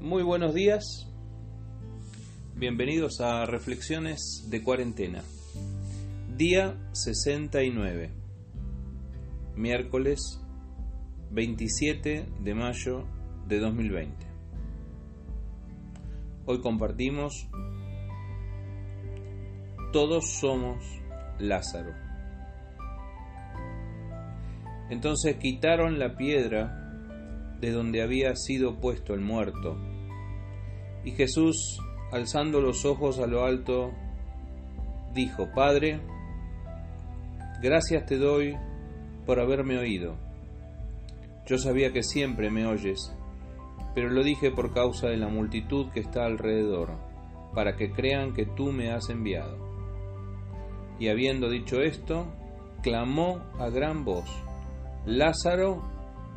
Muy buenos días, bienvenidos a Reflexiones de Cuarentena, día 69, miércoles 27 de mayo de 2020. Hoy compartimos Todos somos Lázaro. Entonces quitaron la piedra de donde había sido puesto el muerto y Jesús, alzando los ojos a lo alto, dijo, Padre, gracias te doy por haberme oído. Yo sabía que siempre me oyes, pero lo dije por causa de la multitud que está alrededor, para que crean que tú me has enviado. Y habiendo dicho esto, clamó a gran voz, Lázaro,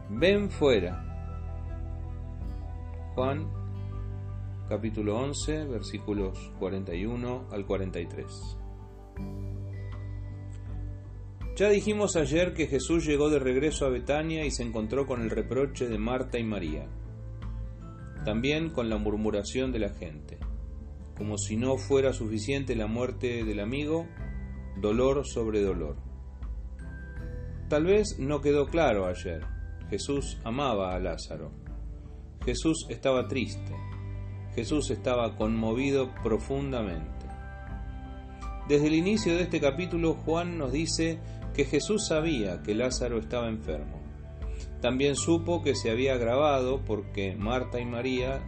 ven fuera. Juan capítulo 11, versículos 41 al 43. Ya dijimos ayer que Jesús llegó de regreso a Betania y se encontró con el reproche de Marta y María, también con la murmuración de la gente. Como si no fuera suficiente la muerte del amigo, dolor sobre dolor. Tal vez no quedó claro ayer. Jesús amaba a Lázaro. Jesús estaba triste. Jesús estaba conmovido profundamente. Desde el inicio de este capítulo Juan nos dice que Jesús sabía que Lázaro estaba enfermo. También supo que se había agravado porque Marta y María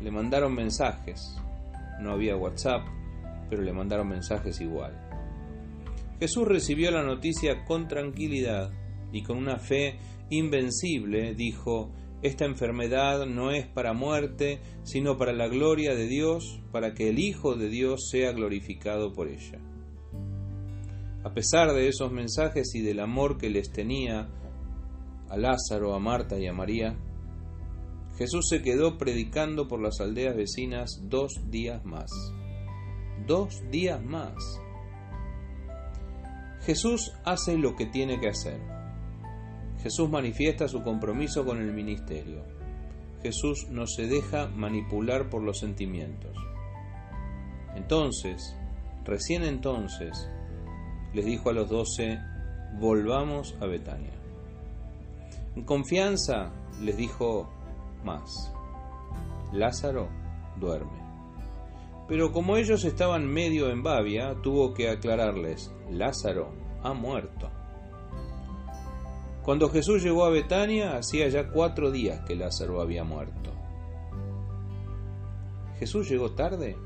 le mandaron mensajes. No había WhatsApp, pero le mandaron mensajes igual. Jesús recibió la noticia con tranquilidad y con una fe invencible dijo, esta enfermedad no es para muerte, sino para la gloria de Dios, para que el Hijo de Dios sea glorificado por ella. A pesar de esos mensajes y del amor que les tenía a Lázaro, a Marta y a María, Jesús se quedó predicando por las aldeas vecinas dos días más. Dos días más. Jesús hace lo que tiene que hacer Jesús manifiesta su compromiso con el ministerio. Jesús no se deja manipular por los sentimientos. Entonces, recién entonces, les dijo a los doce, volvamos a Betania. En confianza les dijo más, Lázaro duerme. Pero como ellos estaban medio en Babia, tuvo que aclararles, Lázaro ha muerto. Cuando Jesús llegó a Betania, hacía ya cuatro días que Lázaro había muerto. ¿Jesús llegó tarde?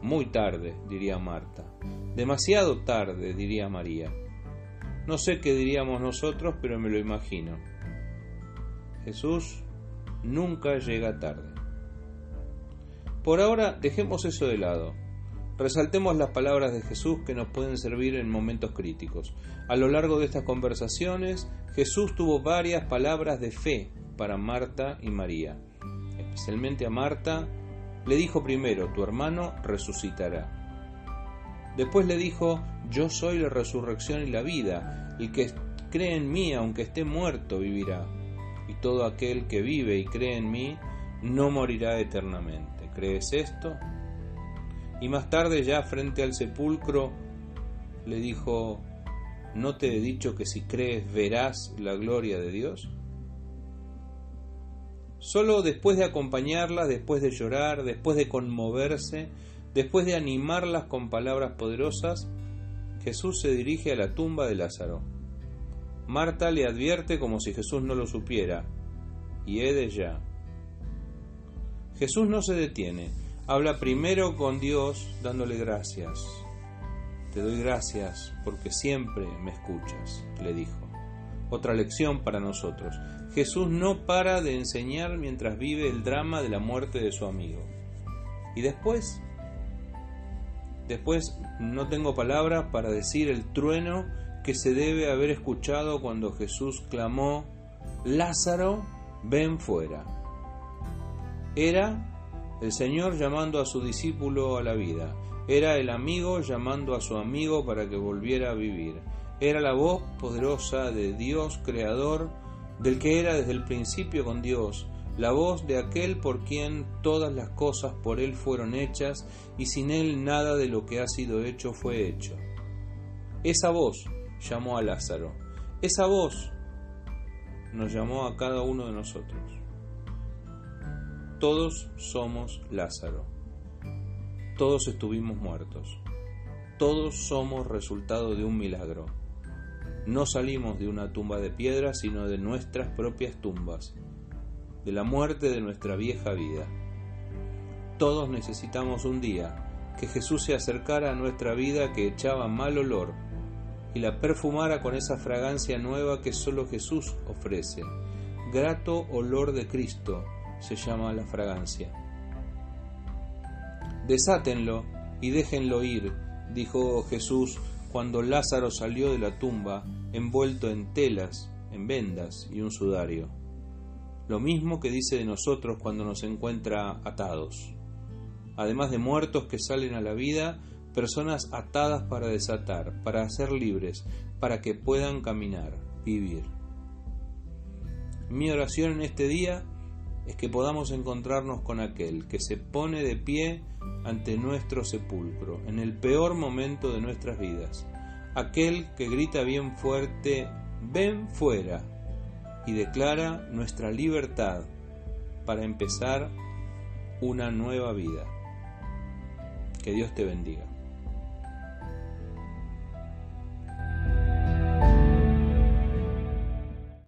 Muy tarde, diría Marta. Demasiado tarde, diría María. No sé qué diríamos nosotros, pero me lo imagino. Jesús nunca llega tarde. Por ahora dejemos eso de lado. Resaltemos las palabras de Jesús que nos pueden servir en momentos críticos. A lo largo de estas conversaciones, Jesús tuvo varias palabras de fe para Marta y María. Especialmente a Marta, le dijo primero, tu hermano resucitará. Después le dijo, yo soy la resurrección y la vida, el que cree en mí, aunque esté muerto, vivirá. Y todo aquel que vive y cree en mí, no morirá eternamente. ¿Crees esto? Y más tarde, ya frente al sepulcro, le dijo, ¿no te he dicho que si crees verás la gloria de Dios? Solo después de acompañarlas, después de llorar, después de conmoverse, después de animarlas con palabras poderosas, Jesús se dirige a la tumba de Lázaro. Marta le advierte como si Jesús no lo supiera, y he de ya. Jesús no se detiene, Habla primero con Dios dándole gracias. Te doy gracias porque siempre me escuchas, le dijo. Otra lección para nosotros. Jesús no para de enseñar mientras vive el drama de la muerte de su amigo. Y después, después no tengo palabras para decir el trueno que se debe haber escuchado cuando Jesús clamó, Lázaro, ven fuera. Era el Señor llamando a su discípulo a la vida. Era el amigo llamando a su amigo para que volviera a vivir. Era la voz poderosa de Dios Creador, del que era desde el principio con Dios, la voz de aquel por quien todas las cosas por él fueron hechas y sin él nada de lo que ha sido hecho fue hecho. Esa voz llamó a Lázaro. Esa voz nos llamó a cada uno de nosotros. Todos somos Lázaro. Todos estuvimos muertos. Todos somos resultado de un milagro. No salimos de una tumba de piedra, sino de nuestras propias tumbas de la muerte de nuestra vieja vida. Todos necesitamos un día que Jesús se acercara a nuestra vida que echaba mal olor y la perfumara con esa fragancia nueva que solo Jesús ofrece. Grato olor de Cristo se llama la fragancia. Desátenlo y déjenlo ir, dijo Jesús cuando Lázaro salió de la tumba envuelto en telas, en vendas y un sudario lo mismo que dice de nosotros cuando nos encuentra atados. Además de muertos que salen a la vida, personas atadas para desatar, para ser libres, para que puedan caminar, vivir. Mi oración en este día es que podamos encontrarnos con aquel que se pone de pie ante nuestro sepulcro, en el peor momento de nuestras vidas, aquel que grita bien fuerte, ven fuera, y declara nuestra libertad para empezar una nueva vida. Que Dios te bendiga.